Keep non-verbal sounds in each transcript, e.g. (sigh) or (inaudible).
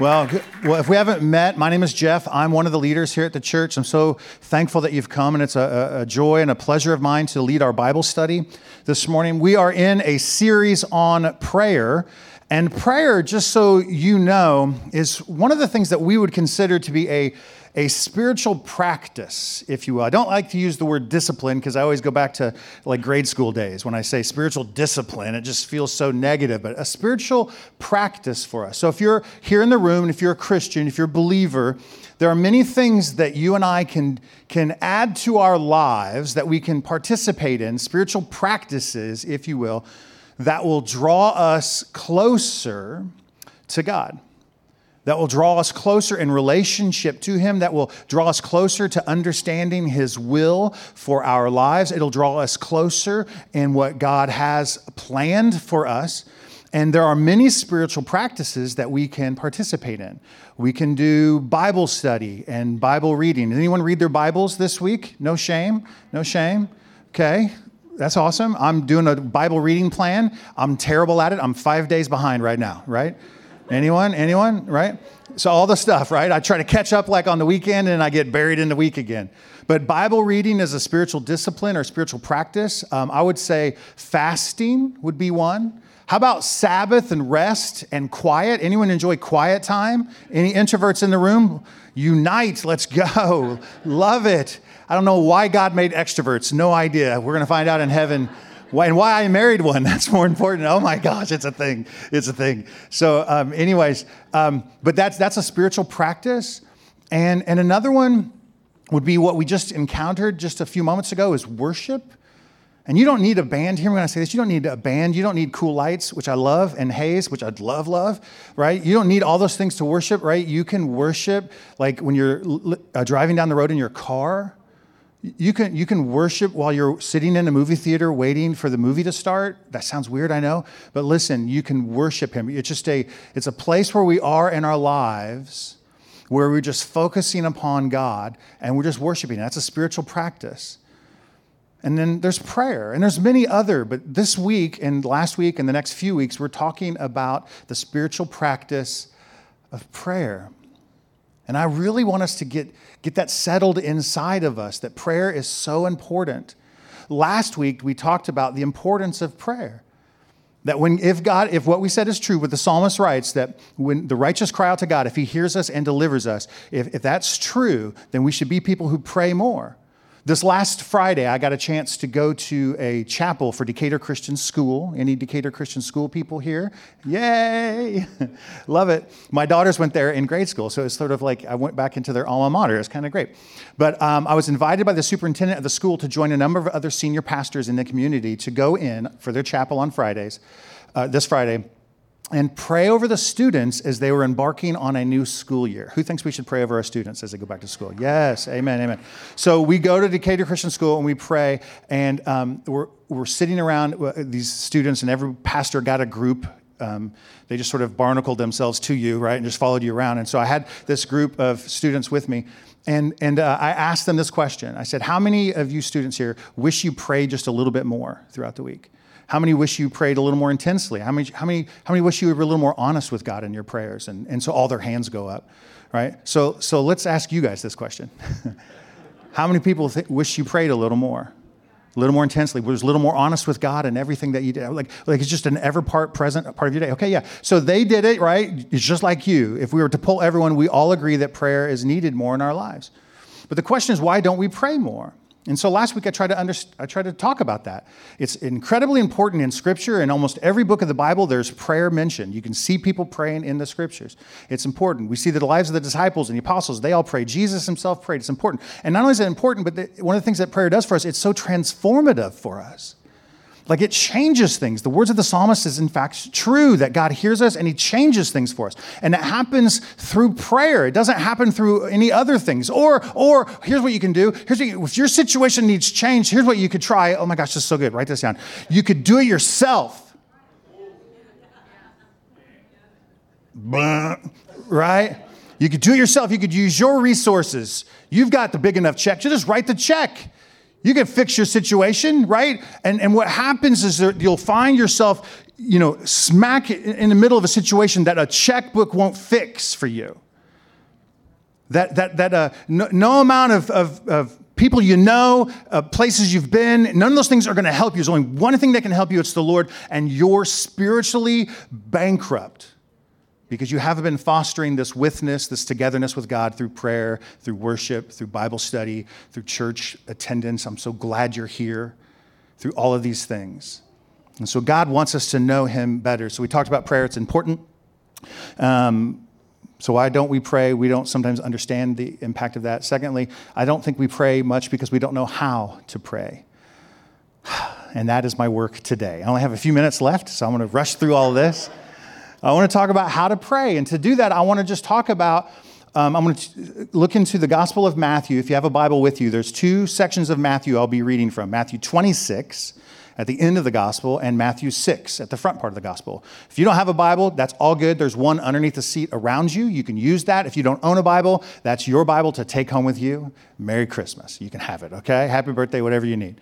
Well, well, if we haven't met, my name is Jeff. I'm one of the leaders here at the church. I'm so thankful that you've come, and it's a, a, joy and a pleasure of mine to lead our Bible study this morning. We are in a series on prayer, and prayer, just so you know, is one of the things that we would consider to be a a spiritual practice, if you will. I don't like to use the word discipline because I always go back to like grade school days. When I say spiritual discipline, it just feels so negative, but a spiritual practice for us. So if you're here in the room, and if you're a Christian, if you're a believer, there are many things that you and I can, can add to our lives that we can participate in, spiritual practices, if you will, that will draw us closer to God that will draw us closer in relationship to Him, that will draw us closer to understanding His will for our lives. It'll draw us closer in what God has planned for us. And there are many spiritual practices that we can participate in. We can do Bible study and Bible reading. Did anyone read their Bibles this week? No shame? No shame? Okay, that's awesome. I'm doing a Bible reading plan. I'm terrible at it. I'm five days behind right now, right? Anyone? Anyone? Right? So all the stuff, right? I try to catch up like on the weekend and I get buried in the week again. But Bible reading is a spiritual discipline or spiritual practice. Um, I would say fasting would be one. How about Sabbath and rest and quiet? Anyone enjoy quiet time? Any introverts in the room? Unite, let's go. (laughs) Love it. I don't know why God made extroverts. No idea. We're going to find out in heaven and why I married one. (laughs) That's more important. Oh my gosh, it's a thing. It's a thing. So, um, anyways, um, but that's that's a spiritual practice, and and another one would be what we just encountered just a few moments ago is worship. And you don't need a band. Hear me when I say this. You don't need a band. You don't need cool lights, which I love, and haze, which I'd love, love, right? You don't need all those things to worship, right? You can worship like when you're uh, driving down the road in your car you can, you can worship while you're sitting in a movie theater waiting for the movie to start. That sounds weird, I know. But listen, you can worship him. It's just a, it's a place where we are in our lives where we're just focusing upon God and we're just worshiping. That's a spiritual practice. And then there's prayer, and there's many other, but this week and last week and the next few weeks, we're talking about the spiritual practice of prayer. And I really want us to get, get that settled inside of us that prayer is so important. Last week, we talked about the importance of prayer. That when, if God, if what we said is true, what the psalmist writes, that when the righteous cry out to God, if he hears us and delivers us, if, if that's true, then we should be people who pray more. This last Friday, I got a chance to go to a chapel for Decatur Christian School. Any Decatur Christian School people here? Yay! (laughs) Love it. My daughters went there in grade school, so it's sort of like I went back into their alma mater. It's kind of great. But um, I was invited by the superintendent of the school to join a number of other senior pastors in the community to go in for their chapel on Fridays, uh, this Friday and pray over the students as they were embarking on a new school year. Who thinks we should pray over our students as they go back to school? Yes, amen, amen. So we go to Decatur Christian School and we pray, and um, we're, we're sitting around uh, these students, and every pastor got a group. Um, they just sort of barnacled themselves to you, right, and just followed you around. And so I had this group of students with me, and, and uh, I asked them this question. I said, How many of you students here wish you prayed just a little bit more throughout the week? How many wish you prayed a little more intensely? How many, how many, how many wish you were a little more honest with God in your prayers? And, and so all their hands go up, right? So, so let's ask you guys this question. (laughs) how many people th- wish you prayed a little more? A little more intensely, was a little more honest with God and everything that you did. Like, like it's just an ever part present part of your day. Okay, yeah. So they did it, right? It's just like you. If we were to pull everyone, we all agree that prayer is needed more in our lives. But the question is, why don't we pray more? And so last week I tried to I tried to talk about that. It's incredibly important in Scripture. In almost every book of the Bible, there's prayer mentioned. You can see people praying in the Scriptures. It's important. We see the lives of the disciples and the apostles, they all prayed. Jesus himself prayed. It's important. And not only is it important, but one of the things that prayer does for us, it's so transformative for us. Like it changes things. The words of the psalmist is in fact true that God hears us and he changes things for us. And it happens through prayer. It doesn't happen through any other things. Or, or here's what you can do. Here's you, if your situation needs change, here's what you could try. Oh my gosh, this is so good. Write this down. You could do it yourself. Right? You could do it yourself. You could use your resources. You've got the big enough check. You just write the check. You can fix your situation, right? And, and what happens is that you'll find yourself, you know, smack in the middle of a situation that a checkbook won't fix for you. That, that, that uh, no, no amount of, of, of people you know, uh, places you've been, none of those things are going to help you. There's only one thing that can help you it's the Lord, and you're spiritually bankrupt because you haven't been fostering this witness, this togetherness with God through prayer, through worship, through Bible study, through church attendance. I'm so glad you're here, through all of these things. And so God wants us to know Him better. So we talked about prayer, it's important. Um, so why don't we pray? We don't sometimes understand the impact of that. Secondly, I don't think we pray much because we don't know how to pray. (sighs) And that is my work today. I only have a few minutes left, so I'm going to rush through all this. I want to talk about how to pray. And to do that, I want to just talk about. Um, I'm going to look into the Gospel of Matthew. If you have a Bible with you, there's two sections of Matthew I'll be reading from Matthew 26 at the end of the Gospel and Matthew 6 at the front part of the Gospel. If you don't have a Bible, that's all good. There's one underneath the seat around you. You can use that. If you don't own a Bible, that's your Bible to take home with you. Merry Christmas. You can have it, okay? Happy birthday, whatever you need.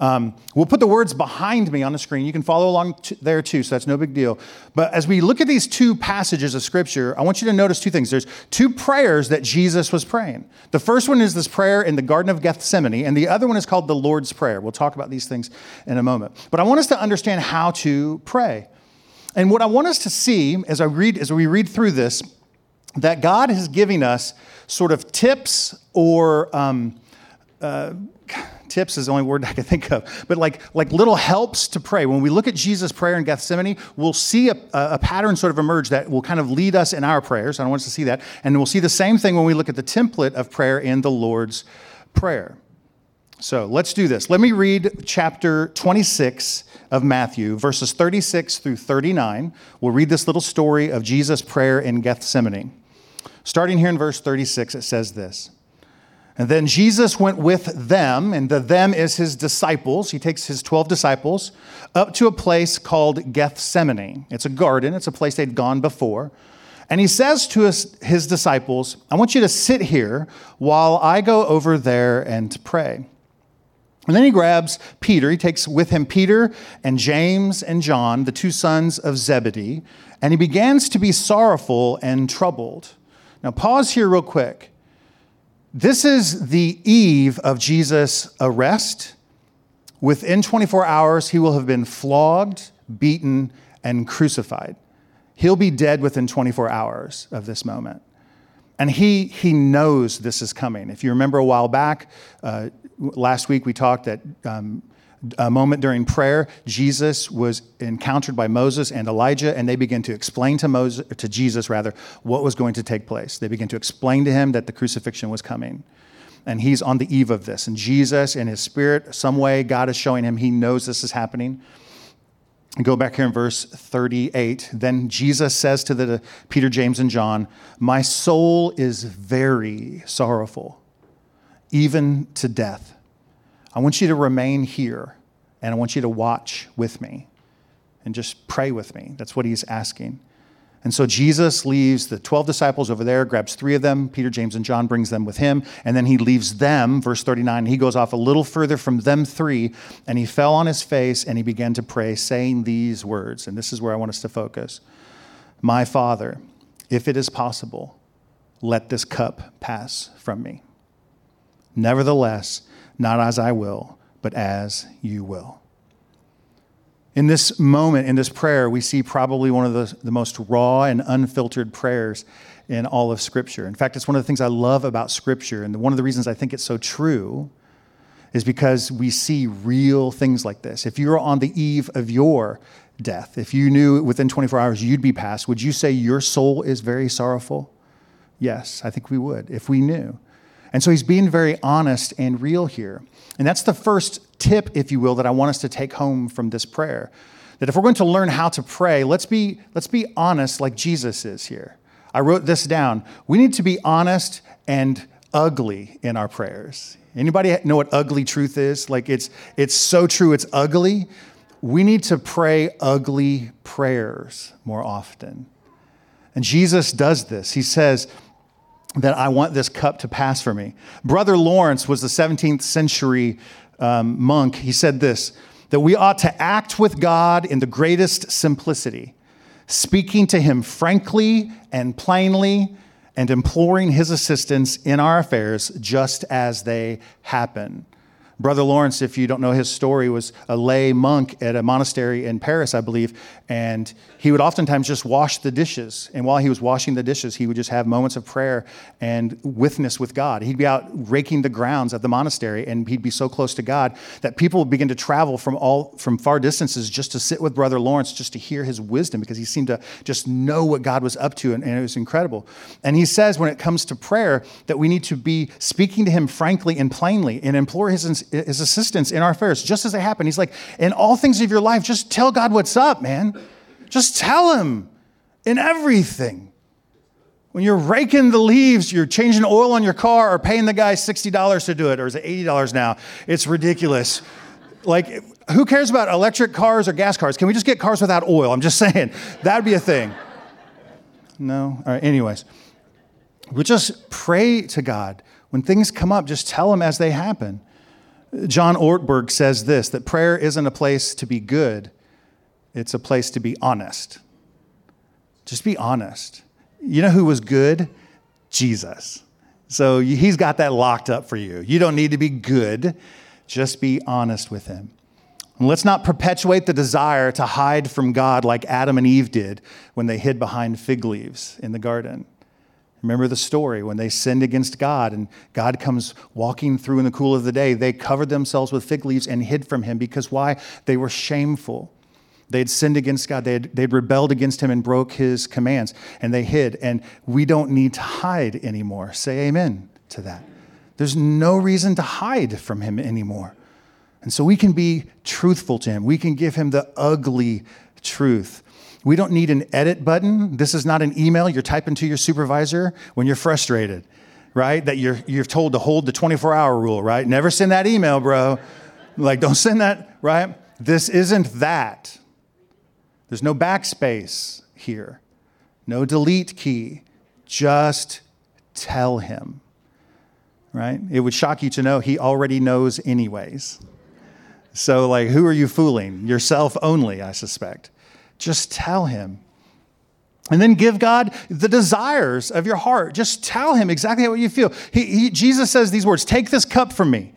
Um, we'll put the words behind me on the screen. You can follow along t- there too, so that's no big deal. But as we look at these two passages of Scripture, I want you to notice two things. There's two prayers that Jesus was praying. The first one is this prayer in the Garden of Gethsemane, and the other one is called the Lord's Prayer. We'll talk about these things in a moment. But I want us to understand how to pray. And what I want us to see as I read, as we read through this, that God is giving us sort of tips or um, uh, tips is the only word I can think of, but like, like little helps to pray. When we look at Jesus' prayer in Gethsemane, we'll see a, a pattern sort of emerge that will kind of lead us in our prayers. I don't want us to see that. And we'll see the same thing when we look at the template of prayer in the Lord's Prayer. So let's do this. Let me read chapter 26 of Matthew, verses 36 through 39. We'll read this little story of Jesus' prayer in Gethsemane. Starting here in verse 36, it says this. And then Jesus went with them, and the them is his disciples. He takes his 12 disciples up to a place called Gethsemane. It's a garden, it's a place they'd gone before. And he says to his, his disciples, I want you to sit here while I go over there and pray. And then he grabs Peter. He takes with him Peter and James and John, the two sons of Zebedee, and he begins to be sorrowful and troubled. Now, pause here real quick. This is the eve of Jesus' arrest. Within 24 hours, he will have been flogged, beaten, and crucified. He'll be dead within 24 hours of this moment. And he, he knows this is coming. If you remember a while back, uh, last week we talked that um, a moment during prayer, Jesus was encountered by Moses and Elijah, and they began to explain to Moses, to Jesus rather, what was going to take place. They began to explain to him that the crucifixion was coming. And he's on the eve of this. And Jesus, in his spirit, some way, God is showing him he knows this is happening. Go back here in verse 38. Then Jesus says to the Peter, James, and John, My soul is very sorrowful, even to death. I want you to remain here and I want you to watch with me and just pray with me. That's what he's asking. And so Jesus leaves the 12 disciples over there, grabs three of them, Peter, James, and John, brings them with him, and then he leaves them, verse 39. He goes off a little further from them three, and he fell on his face and he began to pray, saying these words. And this is where I want us to focus My Father, if it is possible, let this cup pass from me. Nevertheless, not as I will, but as you will. In this moment, in this prayer, we see probably one of the, the most raw and unfiltered prayers in all of Scripture. In fact, it's one of the things I love about Scripture, and one of the reasons I think it's so true is because we see real things like this. If you're on the eve of your death, if you knew within 24 hours you'd be passed, would you say your soul is very sorrowful? Yes, I think we would if we knew. And so he's being very honest and real here. And that's the first tip, if you will, that I want us to take home from this prayer. That if we're going to learn how to pray, let's be, let's be honest like Jesus is here. I wrote this down. We need to be honest and ugly in our prayers. Anybody know what ugly truth is? Like it's it's so true it's ugly. We need to pray ugly prayers more often. And Jesus does this. He says that I want this cup to pass for me. Brother Lawrence was the 17th century um, monk. He said this that we ought to act with God in the greatest simplicity, speaking to him frankly and plainly and imploring his assistance in our affairs just as they happen. Brother Lawrence, if you don't know his story, was a lay monk at a monastery in Paris, I believe, and he would oftentimes just wash the dishes. And while he was washing the dishes, he would just have moments of prayer and witness with God. He'd be out raking the grounds at the monastery, and he'd be so close to God that people would begin to travel from all from far distances just to sit with Brother Lawrence, just to hear his wisdom, because he seemed to just know what God was up to, and, and it was incredible. And he says, when it comes to prayer, that we need to be speaking to him frankly and plainly and implore his his assistance in our affairs, just as they happen. He's like, in all things of your life, just tell God what's up, man. Just tell him in everything. When you're raking the leaves, you're changing oil on your car or paying the guy $60 to do it, or is it $80 now? It's ridiculous. Like, who cares about electric cars or gas cars? Can we just get cars without oil? I'm just (laughs) saying, that'd be a thing. No? All right, anyways. We just pray to God. When things come up, just tell Him as they happen. John Ortberg says this that prayer isn't a place to be good, it's a place to be honest. Just be honest. You know who was good? Jesus. So he's got that locked up for you. You don't need to be good, just be honest with him. And let's not perpetuate the desire to hide from God like Adam and Eve did when they hid behind fig leaves in the garden. Remember the story when they sinned against God and God comes walking through in the cool of the day. They covered themselves with fig leaves and hid from him because why? They were shameful. They had sinned against God. They had, they'd rebelled against him and broke his commands, and they hid. And we don't need to hide anymore. Say amen to that. There's no reason to hide from him anymore. And so we can be truthful to him. We can give him the ugly truth. We don't need an edit button. This is not an email you're typing to your supervisor when you're frustrated, right? That you're, you're told to hold the 24 hour rule, right? Never send that email, bro. Like, don't send that, right? This isn't that. There's no backspace here, no delete key. Just tell him, right? It would shock you to know he already knows, anyways. So, like, who are you fooling? Yourself only, I suspect. Just tell him. And then give God the desires of your heart. Just tell him exactly what you feel. He, he, Jesus says these words Take this cup from me.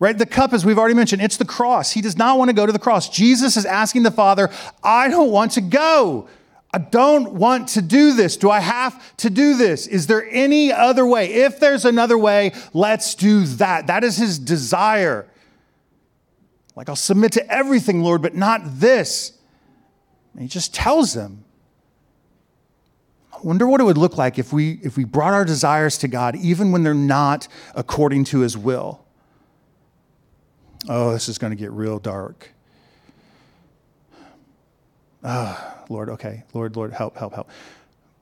Right? The cup, as we've already mentioned, it's the cross. He does not want to go to the cross. Jesus is asking the Father, I don't want to go. I don't want to do this. Do I have to do this? Is there any other way? If there's another way, let's do that. That is his desire. Like, I'll submit to everything, Lord, but not this. And he just tells them. I wonder what it would look like if we, if we brought our desires to God, even when they're not according to his will. Oh, this is going to get real dark. Ah, oh, Lord, okay. Lord, Lord, help, help, help.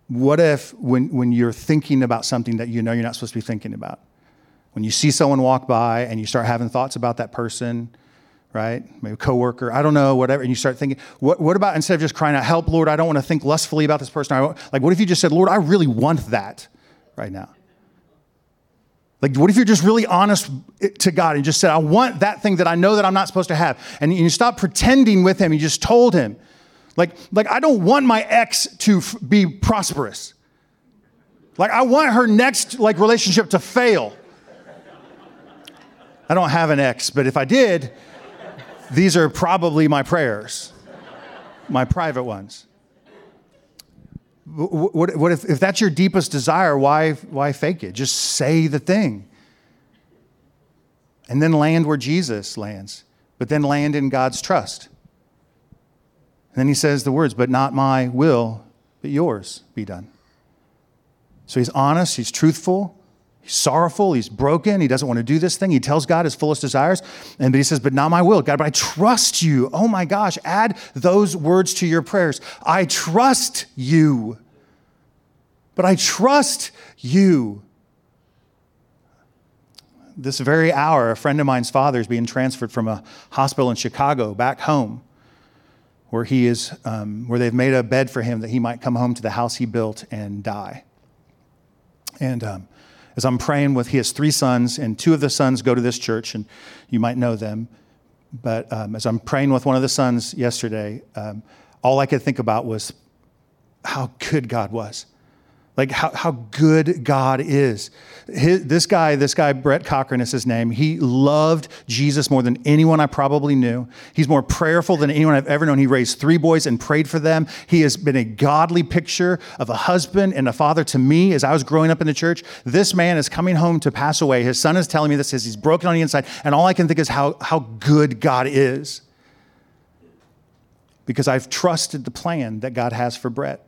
What if when, when you're thinking about something that you know you're not supposed to be thinking about? When you see someone walk by and you start having thoughts about that person, right? Maybe coworker, I don't know, whatever. And you start thinking, what, what about instead of just crying out, help, Lord, I don't want to think lustfully about this person. like, what if you just said, Lord, I really want that right now? Like, what if you're just really honest eh, to God and just said, I want that thing that I know that I'm not supposed to have? And you stop pretending with him. You just told him, like, like I don't want my ex to f- be prosperous. Like, I want her next like relationship to fail. I don't have an ex, but if I did, these are probably my prayers, my private ones. What, what if, if that's your deepest desire, why, why fake it? Just say the thing. And then land where Jesus lands, but then land in God's trust. And then he says the words, but not my will, but yours be done. So he's honest, he's truthful, He's sorrowful. He's broken. He doesn't want to do this thing. He tells God his fullest desires. And he says, But not my will, God, but I trust you. Oh my gosh, add those words to your prayers. I trust you. But I trust you. This very hour, a friend of mine's father is being transferred from a hospital in Chicago back home, where he is, um, where they've made a bed for him that he might come home to the house he built and die. And um, as I'm praying with, he has three sons, and two of the sons go to this church, and you might know them. But um, as I'm praying with one of the sons yesterday, um, all I could think about was how good God was like how, how good God is. His, this guy, this guy, Brett Cochran is his name. He loved Jesus more than anyone I probably knew. He's more prayerful than anyone I've ever known. He raised three boys and prayed for them. He has been a godly picture of a husband and a father to me as I was growing up in the church. This man is coming home to pass away. His son is telling me this, he's broken on the inside. And all I can think is how, how good God is. Because I've trusted the plan that God has for Brett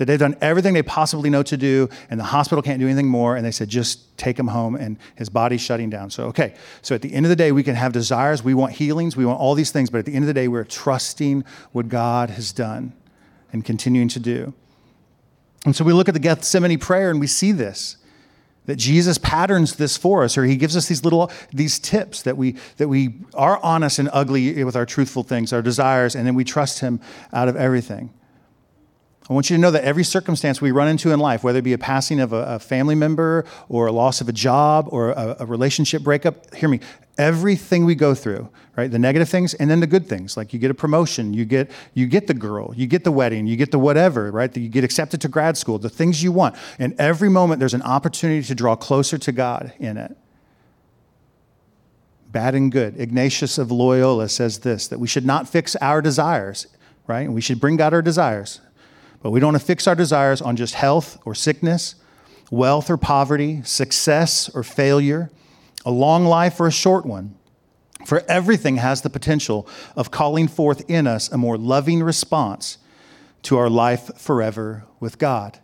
that they've done everything they possibly know to do, and the hospital can't do anything more. And they said, just take him home, and his body's shutting down. So, okay. So at the end of the day, we can have desires, we want healings, we want all these things, but at the end of the day, we're trusting what God has done and continuing to do. And so we look at the Gethsemane prayer and we see this that Jesus patterns this for us, or he gives us these little these tips that we that we are honest and ugly with our truthful things, our desires, and then we trust him out of everything. I want you to know that every circumstance we run into in life, whether it be a passing of a, a family member or a loss of a job or a, a relationship breakup, hear me, everything we go through right the negative things and then the good things. Like you get a promotion you get you get the girl you get the wedding you get the whatever right you get accepted to grad school the things you want. And every moment there's an opportunity to draw closer to god in it. Bad and good. Ignatius of loyola says this that we should not fix our desires right we should bring god our desires but we don't want to fix our desires on just health or sickness, wealth or poverty, success or failure, a long life or a short one. For everything has the potential of calling forth in us a more loving response to our life forever with God.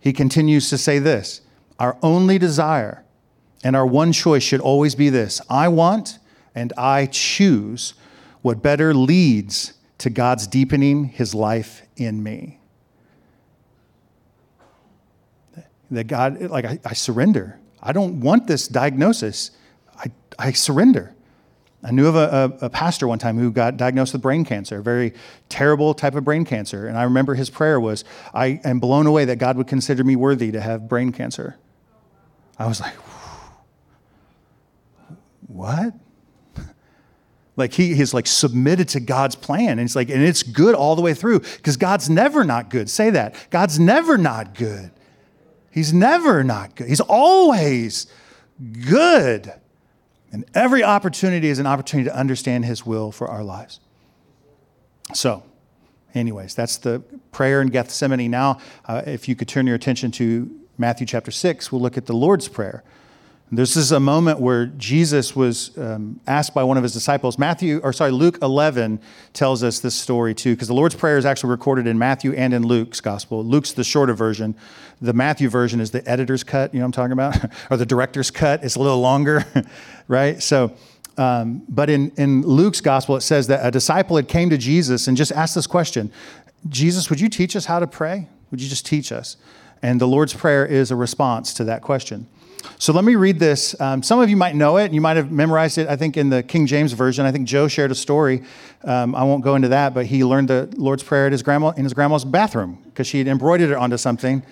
He continues to say this Our only desire and our one choice should always be this I want and I choose what better leads to God's deepening his life in me. That God, like, I, I surrender. I don't want this diagnosis. I, I surrender. I knew of a, a, a, pastor one time who got diagnosed with brain cancer, a very terrible type of brain cancer. And I remember his prayer was, I am blown away that God would consider me worthy to have brain cancer. I was like, what? Like he is like submitted to God's plan. And it's like, and it's good all the way through because God's never not good. Say that. God's never not good. He's never not good. He's always good. And every opportunity is an opportunity to understand his will for our lives. So, anyways, that's the prayer in Gethsemane. Now, uh, if you could turn your attention to Matthew chapter 6, we'll look at the Lord's Prayer. This is a moment where Jesus was um, asked by one of his disciples. Matthew, or sorry, Luke 11 tells us this story too, because the Lord's Prayer is actually recorded in Matthew and in Luke's gospel. Luke's the shorter version. The Matthew version is the editor's cut, you know what I'm talking about? (laughs) or the director's cut. It's a little longer, (laughs) right? So, um, but in, in Luke's gospel, it says that a disciple had came to Jesus and just asked this question Jesus, would you teach us how to pray? Would you just teach us? And the Lord's Prayer is a response to that question. So let me read this. Um, some of you might know it. You might have memorized it, I think, in the King James Version. I think Joe shared a story. Um, I won't go into that, but he learned the Lord's Prayer at his grandma, in his grandma's bathroom because she had embroidered it onto something,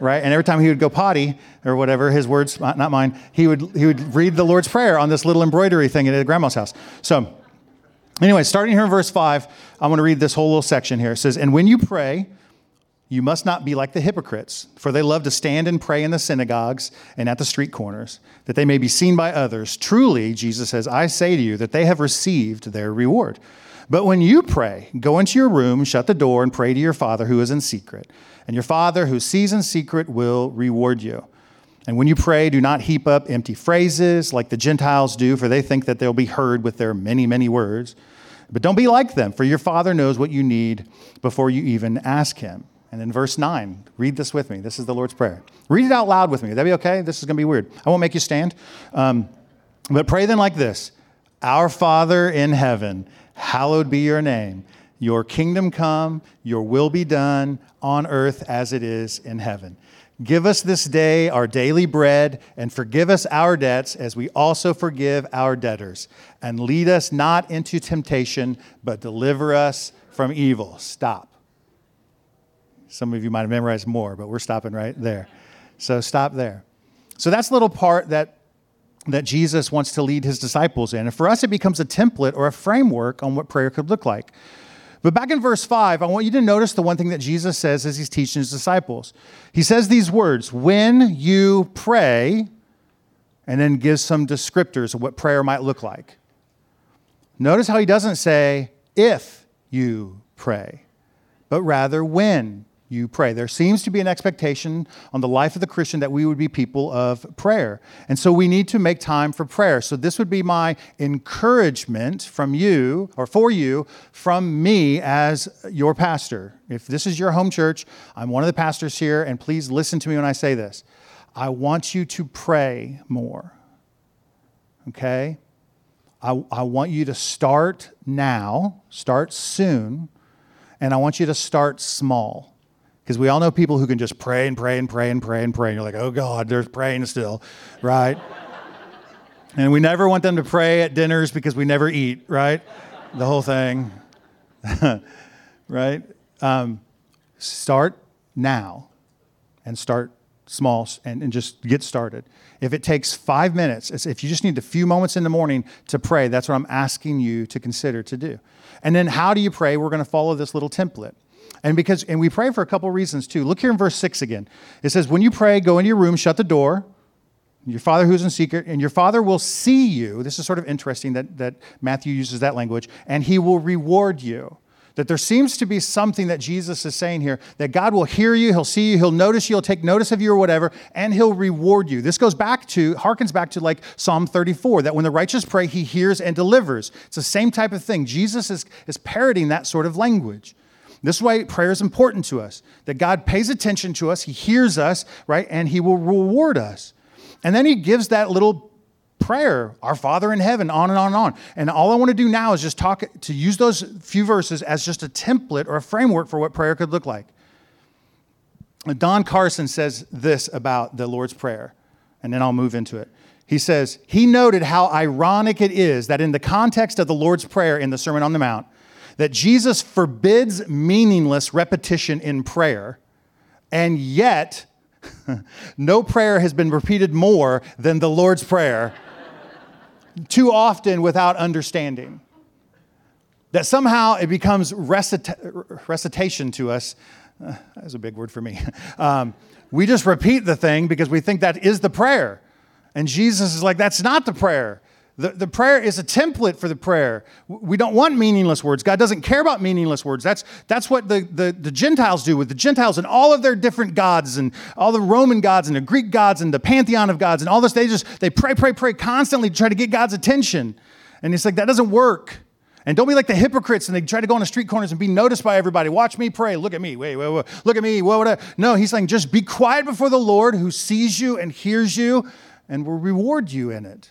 right? And every time he would go potty or whatever, his words, not mine, he would, he would read the Lord's Prayer on this little embroidery thing at his grandma's house. So, anyway, starting here in verse 5, I'm going to read this whole little section here. It says, And when you pray, you must not be like the hypocrites, for they love to stand and pray in the synagogues and at the street corners, that they may be seen by others. Truly, Jesus says, I say to you that they have received their reward. But when you pray, go into your room, shut the door, and pray to your Father who is in secret. And your Father who sees in secret will reward you. And when you pray, do not heap up empty phrases like the Gentiles do, for they think that they'll be heard with their many, many words. But don't be like them, for your Father knows what you need before you even ask Him. And then verse 9, read this with me. This is the Lord's Prayer. Read it out loud with me. Would that be okay? This is going to be weird. I won't make you stand. Um, but pray then like this Our Father in heaven, hallowed be your name. Your kingdom come, your will be done on earth as it is in heaven. Give us this day our daily bread, and forgive us our debts as we also forgive our debtors. And lead us not into temptation, but deliver us from evil. Stop. Some of you might have memorized more, but we're stopping right there. So stop there. So that's a little part that, that Jesus wants to lead his disciples in. And for us, it becomes a template or a framework on what prayer could look like. But back in verse 5, I want you to notice the one thing that Jesus says as he's teaching his disciples. He says these words when you pray, and then gives some descriptors of what prayer might look like. Notice how he doesn't say if you pray, but rather when you pray. There seems to be an expectation on the life of the Christian that we would be people of prayer. And so we need to make time for prayer. So this would be my encouragement from you or for you from me as your pastor. If this is your home church, I'm one of the pastors here, and please listen to me when I say this. I want you to pray more. Okay? I, I want you to start now, start soon, and I want you to start small. Because we all know people who can just pray and pray and pray and pray and pray. And you're like, oh God, there's praying still, right? (laughs) and we never want them to pray at dinners because we never eat, right? The whole thing, (laughs) right? Um, start now and start small and, and just get started. If it takes five minutes, if you just need a few moments in the morning to pray, that's what I'm asking you to consider to do. And then how do you pray? We're going to follow this little template. And because and we pray for a couple reasons too. Look here in verse 6 again. It says, "When you pray, go into your room, shut the door, your father who's in secret, and your father will see you." This is sort of interesting that, that Matthew uses that language, and he will reward you. That there seems to be something that Jesus is saying here that God will hear you, He'll see you, He'll notice you, He'll take notice of you or whatever, and He'll reward you. This goes back to, harkens back to like Psalm 34, that when the righteous pray, He hears and delivers. It's the same type of thing. Jesus is, is parroting that sort of language. This is why prayer is important to us that God pays attention to us, He hears us, right? And He will reward us. And then He gives that little prayer, Our Father in heaven, on and on and on. And all I want to do now is just talk to use those few verses as just a template or a framework for what prayer could look like. Don Carson says this about the Lord's Prayer, and then I'll move into it. He says, He noted how ironic it is that in the context of the Lord's Prayer in the Sermon on the Mount, that Jesus forbids meaningless repetition in prayer, and yet (laughs) no prayer has been repeated more than the Lord's Prayer, (laughs) too often without understanding. That somehow it becomes recita- recitation to us. Uh, (laughs) that's a big word for me. Um, we just repeat the thing because we think that is the prayer. And Jesus is like, that's not the prayer. The, the prayer is a template for the prayer. We don't want meaningless words. God doesn't care about meaningless words. That's, that's what the, the, the Gentiles do with the Gentiles and all of their different gods and all the Roman gods and the Greek gods and the pantheon of gods and all this. They just, they pray, pray, pray constantly to try to get God's attention. And it's like, that doesn't work. And don't be like the hypocrites and they try to go on the street corners and be noticed by everybody. Watch me pray. Look at me. Wait, wait, wait. Look at me. What, what, No, he's saying just be quiet before the Lord who sees you and hears you and will reward you in it.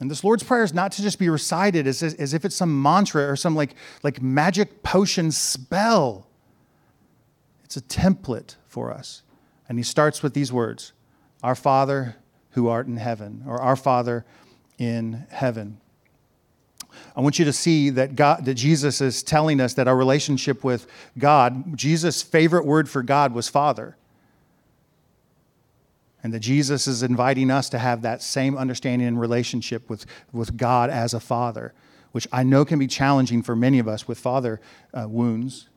And this Lord's Prayer is not to just be recited as, as if it's some mantra or some like, like magic potion spell. It's a template for us. And he starts with these words Our Father who art in heaven, or Our Father in heaven. I want you to see that God, that Jesus is telling us that our relationship with God, Jesus' favorite word for God was Father and that Jesus is inviting us to have that same understanding and relationship with, with God as a father, which I know can be challenging for many of us with father uh, wounds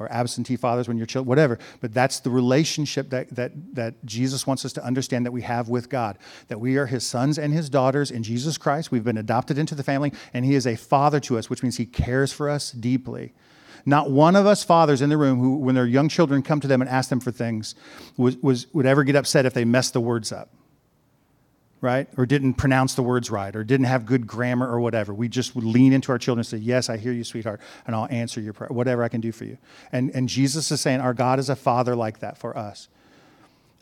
or absentee fathers when you're children, whatever. But that's the relationship that, that, that Jesus wants us to understand that we have with God, that we are his sons and his daughters in Jesus Christ. We've been adopted into the family, and he is a father to us, which means he cares for us deeply. Not one of us fathers in the room who, when their young children come to them and ask them for things, was, was, would ever get upset if they messed the words up. right? Or didn't pronounce the words right, or didn't have good grammar or whatever. We just would lean into our children and say, Yes, I hear you, sweetheart, and I'll answer your prayer, whatever I can do for you. And, and Jesus is saying, Our God is a father like that for us.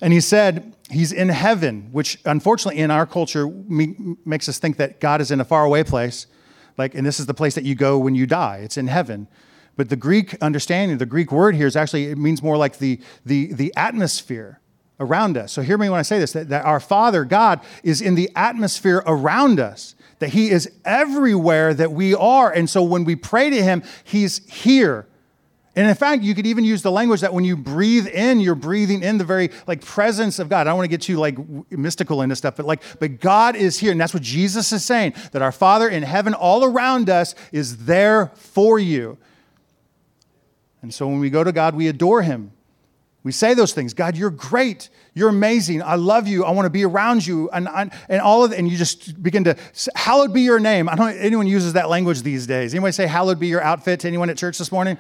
And he said, He's in heaven, which unfortunately in our culture makes us think that God is in a faraway place. Like, and this is the place that you go when you die, it's in heaven. But the Greek understanding, the Greek word here is actually, it means more like the, the, the atmosphere around us. So hear me when I say this that, that our Father, God, is in the atmosphere around us, that He is everywhere that we are. And so when we pray to Him, He's here. And in fact, you could even use the language that when you breathe in, you're breathing in the very like presence of God. I don't want to get too like mystical into stuff, but like, but God is here. And that's what Jesus is saying, that our Father in heaven all around us is there for you. And so when we go to God, we adore him. We say those things. God, you're great. You're amazing. I love you. I want to be around you. And, and all of. And you just begin to, hallowed be your name. I don't anyone uses that language these days. Anybody say hallowed be your outfit to anyone at church this morning?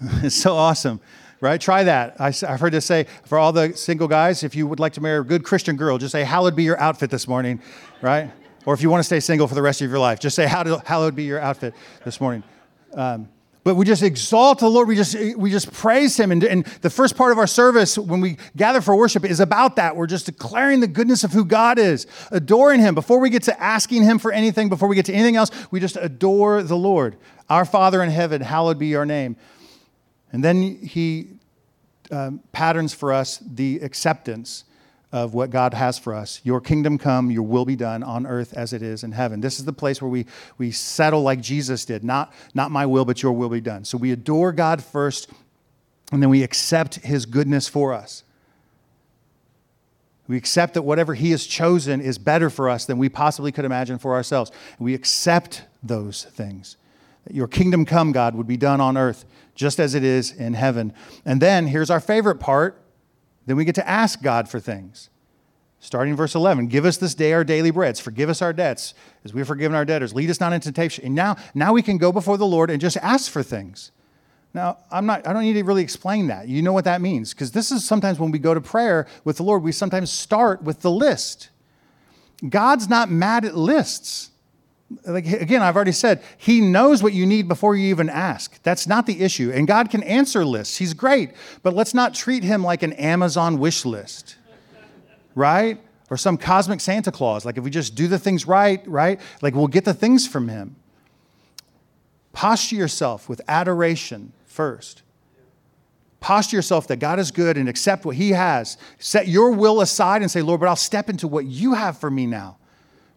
(laughs) it's so awesome, right? Try that. I, have heard this say for all the single guys, if you would like to marry a good Christian girl, just say, hallowed be your outfit this morning, right? Or if you want to stay single for the rest of your life, just say, hallowed be your outfit this morning. Um, but we just exalt the Lord. We just, we just praise Him. And, and the first part of our service, when we gather for worship, is about that. We're just declaring the goodness of who God is, adoring Him. Before we get to asking Him for anything, before we get to anything else, we just adore the Lord. Our Father in heaven, hallowed be your name. And then He um, patterns for us the acceptance of what God has for us. Your kingdom come, your will be done on earth as it is in heaven. This is the place where we, we settle like Jesus did. Not, not my will, but your will be done. So we adore God first, and then we accept his goodness for us. We accept that whatever he has chosen is better for us than we possibly could imagine for ourselves. We accept those things. That your kingdom come, God, would be done on earth just as it is in heaven. And then here's our favorite part then we get to ask God for things. Starting verse 11, give us this day our daily breads, forgive us our debts as we have forgiven our debtors, lead us not into temptation. And now, now we can go before the Lord and just ask for things. Now, I'm not, I don't need to really explain that. You know what that means. Because this is sometimes when we go to prayer with the Lord, we sometimes start with the list. God's not mad at lists like again i've already said he knows what you need before you even ask. That's not the issue. And god can answer lists. He's great but let's not treat him like an amazon wish list right? Or some cosmic santa claus. Like if we just do the things right right? Like we'll get the things from him. Posture yourself with adoration first. Posture yourself that god is good and accept what he has. Set your will aside and say lord but i'll step into what you have for me now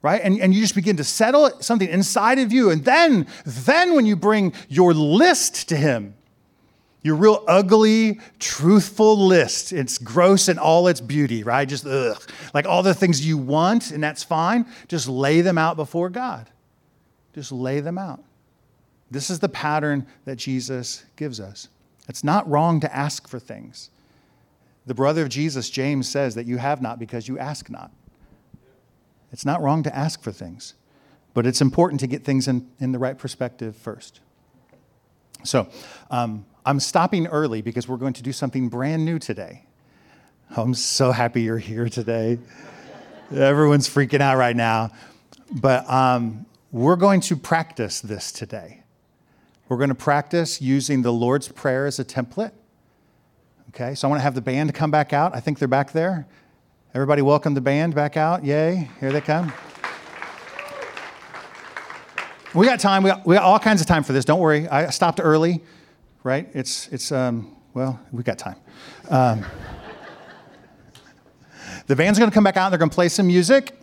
right? And, and you just begin to settle something inside of you. And then, then when you bring your list to him, your real ugly, truthful list, it's gross in all its beauty, right? Just ugh. Like all the things you want, and that's fine. Just lay them out before God. Just lay them out. This is the pattern that Jesus gives us. It's not wrong to ask for things. The brother of Jesus, James, says that you have not because you ask not. It's not wrong to ask for things, but it's important to get things in, in the right perspective first. So, um, I'm stopping early because we're going to do something brand new today. I'm so happy you're here today. Everyone's freaking out right now. But um, we're going to practice this today. We're going to practice using the Lord's Prayer as a template. Okay, so I want to have the band come back out. I think they're back there. Everybody welcome the band back out. Yay. Here they come. We got time. We got, we got all kinds of time for this. Don't worry. I stopped early, right? It's, it's um, well, we got time. Um, the band's going to come back out and they're going to play some music,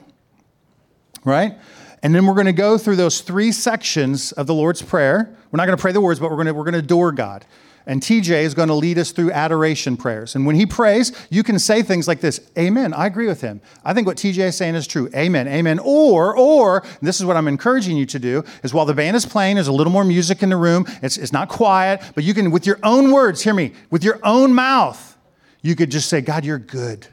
right? And then we're going to go through those three sections of the Lord's Prayer. We're not going to pray the words, but we're going to, we're going to adore God. And TJ is going to lead us through adoration prayers. And when he prays, you can say things like this Amen. I agree with him. I think what TJ is saying is true. Amen. Amen. Or, or, this is what I'm encouraging you to do, is while the band is playing, there's a little more music in the room. It's, it's not quiet, but you can, with your own words, hear me, with your own mouth, you could just say, God, you're good.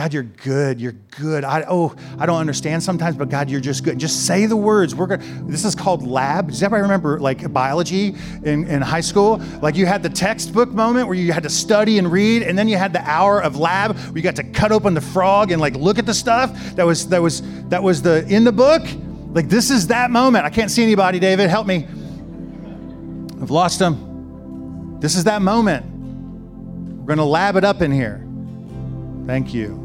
God, you're good. You're good. I, oh, I don't understand sometimes, but God, you're just good. Just say the words. We're gonna, this is called lab. Does everybody remember like biology in, in high school? Like you had the textbook moment where you had to study and read, and then you had the hour of lab where you got to cut open the frog and like look at the stuff that was that was that was the in the book. Like this is that moment. I can't see anybody, David. Help me. I've lost them. This is that moment. We're going to lab it up in here. Thank you.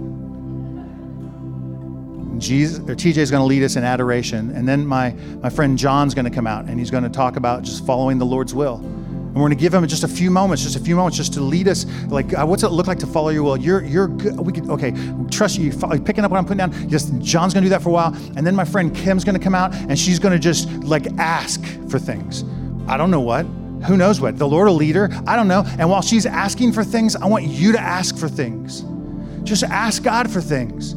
Jesus, or TJ is going to lead us in adoration. And then my, my friend John's going to come out and he's going to talk about just following the Lord's will. And we're going to give him just a few moments, just a few moments, just to lead us. Like, uh, what's it look like to follow your will? You're, you're good. We could, okay, trust you. Follow, picking up what I'm putting down. Just John's going to do that for a while, and then my friend Kim's going to come out, and she's going to just like ask for things. I don't know what. Who knows what? The Lord will lead her. I don't know. And while she's asking for things, I want you to ask for things. Just ask God for things.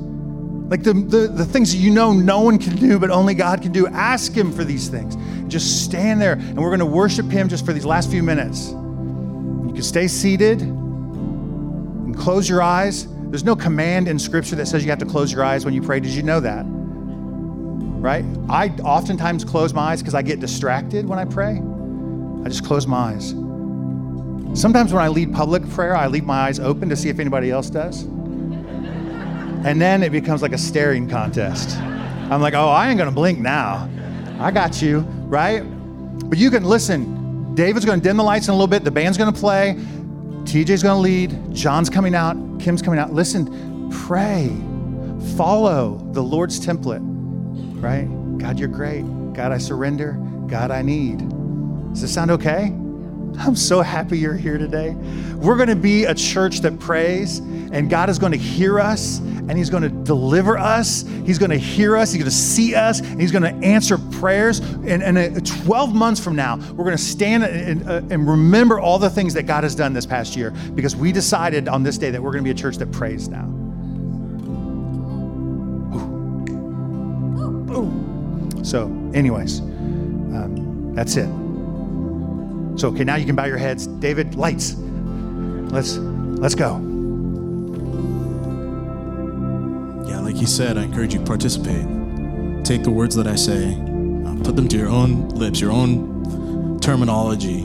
Like the, the, the things that you know no one can do, but only God can do. Ask Him for these things. Just stand there, and we're going to worship Him just for these last few minutes. You can stay seated and close your eyes. There's no command in Scripture that says you have to close your eyes when you pray. Did you know that? Right? I oftentimes close my eyes because I get distracted when I pray. I just close my eyes. Sometimes when I lead public prayer, I leave my eyes open to see if anybody else does. And then it becomes like a staring contest. I'm like, oh, I ain't gonna blink now. I got you, right? But you can listen. David's gonna dim the lights in a little bit, the band's gonna play, TJ's gonna lead, John's coming out, Kim's coming out. Listen, pray, follow the Lord's template, right? God, you're great. God, I surrender. God, I need. Does this sound okay? I'm so happy you're here today. We're going to be a church that prays, and God is going to hear us, and He's going to deliver us. He's going to hear us. He's going to see us, and He's going to answer prayers. And, and uh, 12 months from now, we're going to stand and, uh, and remember all the things that God has done this past year because we decided on this day that we're going to be a church that prays now. So, anyways, um, that's it. So, okay, now you can bow your heads. David, lights. Let's let's go. Yeah, like you said, I encourage you to participate. Take the words that I say, uh, put them to your own lips, your own terminology.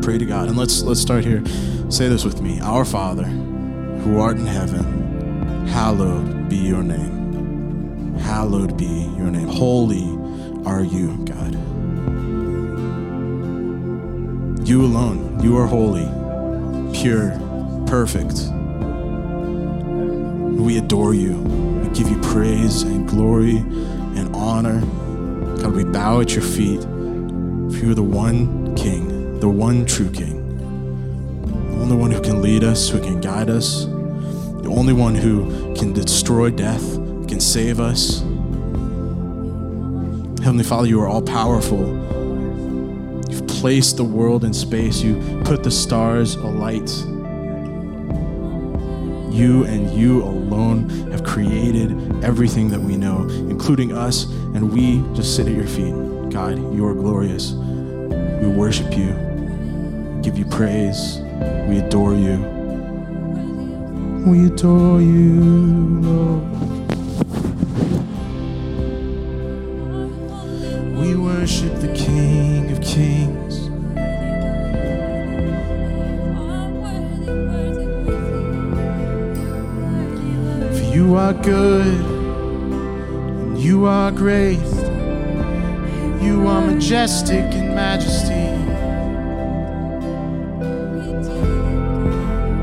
Pray to God, and let's let's start here. Say this with me: Our Father, who art in heaven, hallowed be your name. Hallowed be your name. Holy are you, God. You alone, you are holy, pure, perfect. We adore you. We give you praise and glory and honor. God, we bow at your feet. For you are the one King, the one true King, the only one who can lead us, who can guide us, the only one who can destroy death, can save us. Heavenly Father, you are all powerful placed the world in space. You put the stars alight. You and you alone have created everything that we know, including us, and we just sit at your feet. God, you are glorious. We worship you, give you praise, we adore you. We adore you, Lord. Good, and you are great. You are majestic in majesty.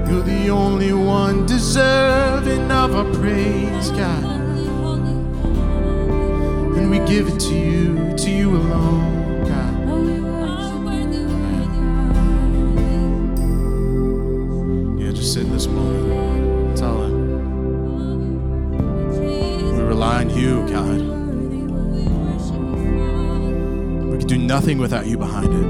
You're the only one deserving of our praise, God. And we give it to you, to you alone, nothing without you behind it.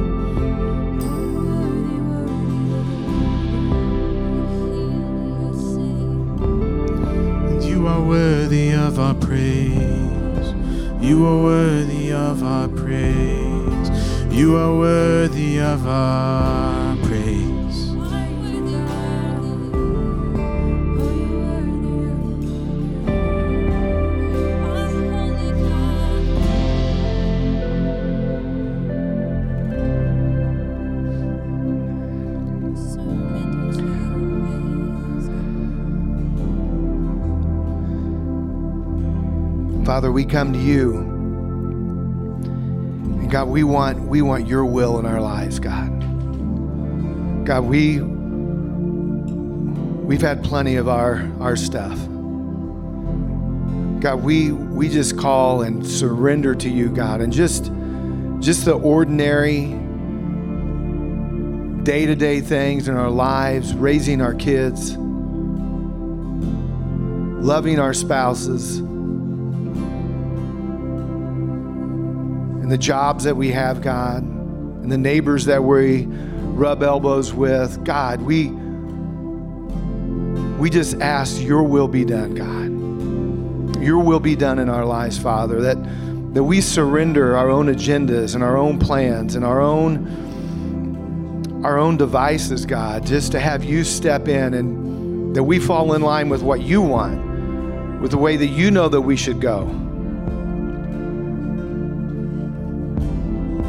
And you are worthy of our praise. You are worthy of our praise. You are worthy of our Father, we come to you. And God, we want we want your will in our lives, God. God, we we've had plenty of our our stuff. God, we we just call and surrender to you, God, and just just the ordinary day-to-day things in our lives, raising our kids, loving our spouses, and the jobs that we have, God, and the neighbors that we rub elbows with. God, we we just ask your will be done, God. Your will be done in our lives, Father, that that we surrender our own agendas and our own plans and our own our own devices, God, just to have you step in and that we fall in line with what you want, with the way that you know that we should go.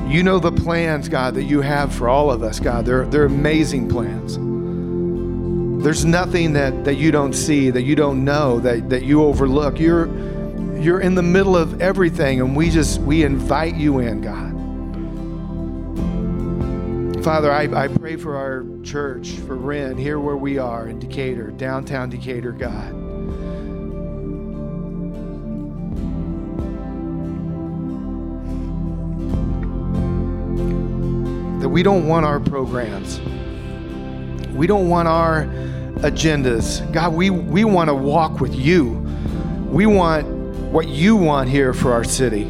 You know the plans, God, that you have for all of us, God. They're, they're amazing plans. There's nothing that, that you don't see, that you don't know, that, that you overlook. You're, you're in the middle of everything, and we just we invite you in, God. Father, I, I pray for our church, for Ren, here where we are in Decatur, downtown Decatur, God. We don't want our programs. We don't want our agendas. God, we, we want to walk with you. We want what you want here for our city.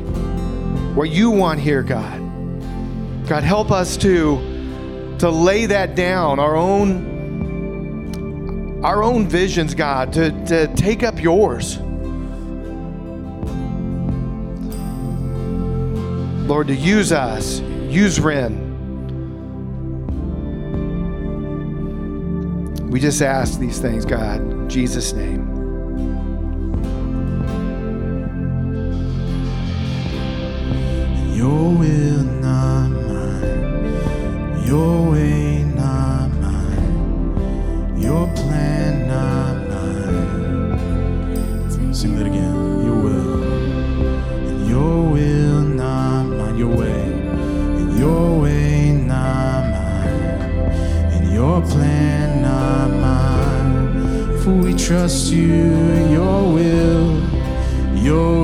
What you want here, God. God, help us to to lay that down, our own our own visions, God, to, to take up yours. Lord, to use us, use Ren. We just ask these things, God, in Jesus' name. Your will, not mine. Your way, trust you, your will. Your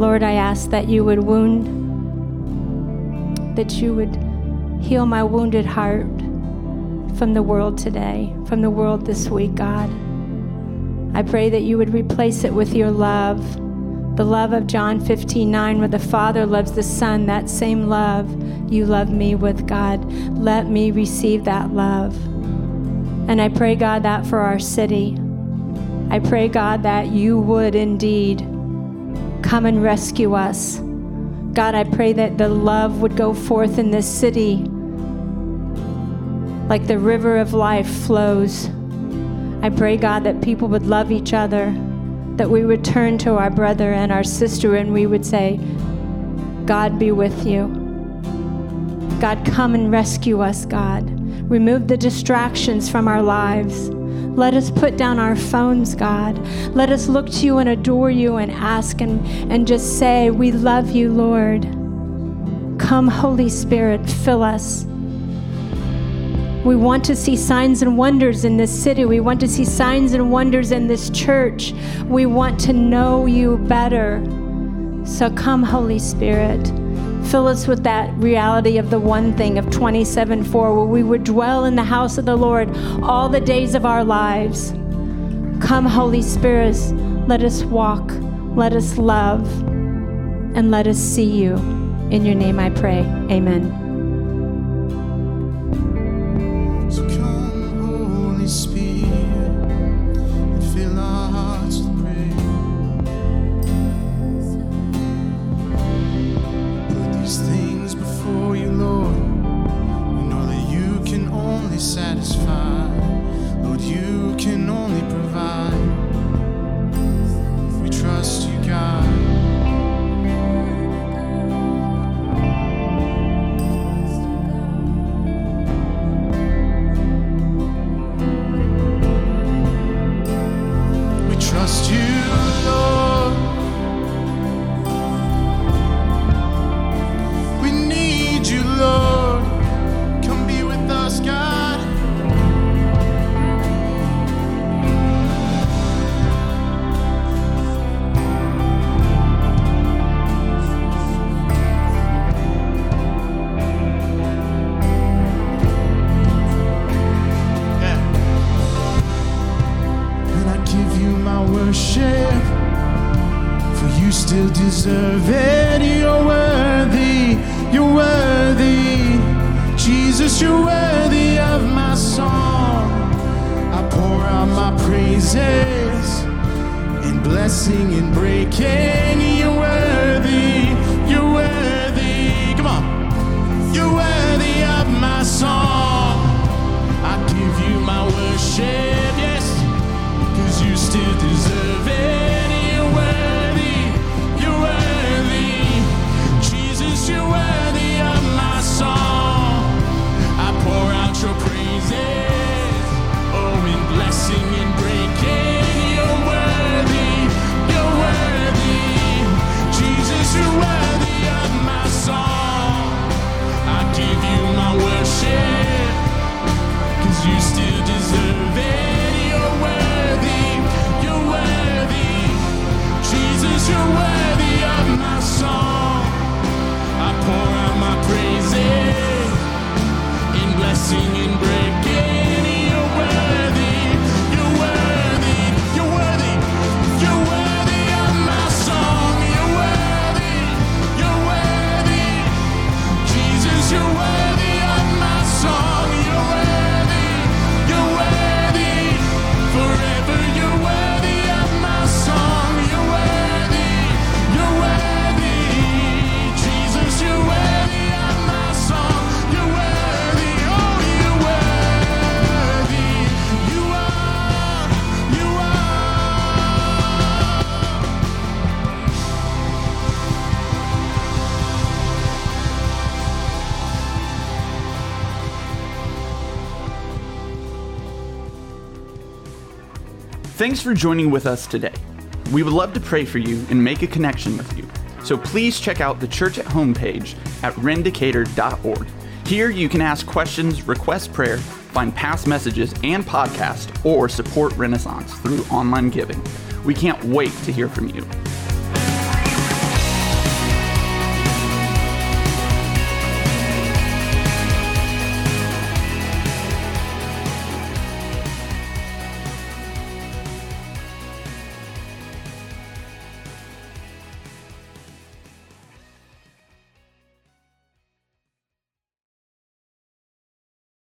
Lord, I ask that you would wound, that you would heal my wounded heart from the world today, from the world this week, God. I pray that you would replace it with your love, the love of John 15 9, where the Father loves the Son, that same love you love me with, God. Let me receive that love. And I pray, God, that for our city. I pray, God, that you would indeed come and rescue us. God, I pray that the love would go forth in this city like the river of life flows. I pray, God, that people would love each other, that we would turn to our brother and our sister and we would say, God be with you. God, come and rescue us, God. Remove the distractions from our lives. Let us put down our phones, God. Let us look to you and adore you and ask and, and just say, We love you, Lord. Come, Holy Spirit, fill us. We want to see signs and wonders in this city. We want to see signs and wonders in this church. We want to know you better. So come, Holy Spirit. Fill us with that reality of the one thing of 27 4, where we would dwell in the house of the Lord all the days of our lives. Come, Holy Spirit, let us walk, let us love, and let us see you. In your name I pray. Amen. Worship, for you still deserve it. You're worthy, you're worthy. Jesus, you're worthy of my song. I pour out my praises in blessing and breaking. You're worthy, you're worthy. Come on. You're worthy of my song. I give you my worship, in blessing Thanks for joining with us today. We would love to pray for you and make a connection with you. So please check out the Church at Home page at rendecatur.org. Here you can ask questions, request prayer, find past messages and podcasts, or support Renaissance through online giving. We can't wait to hear from you.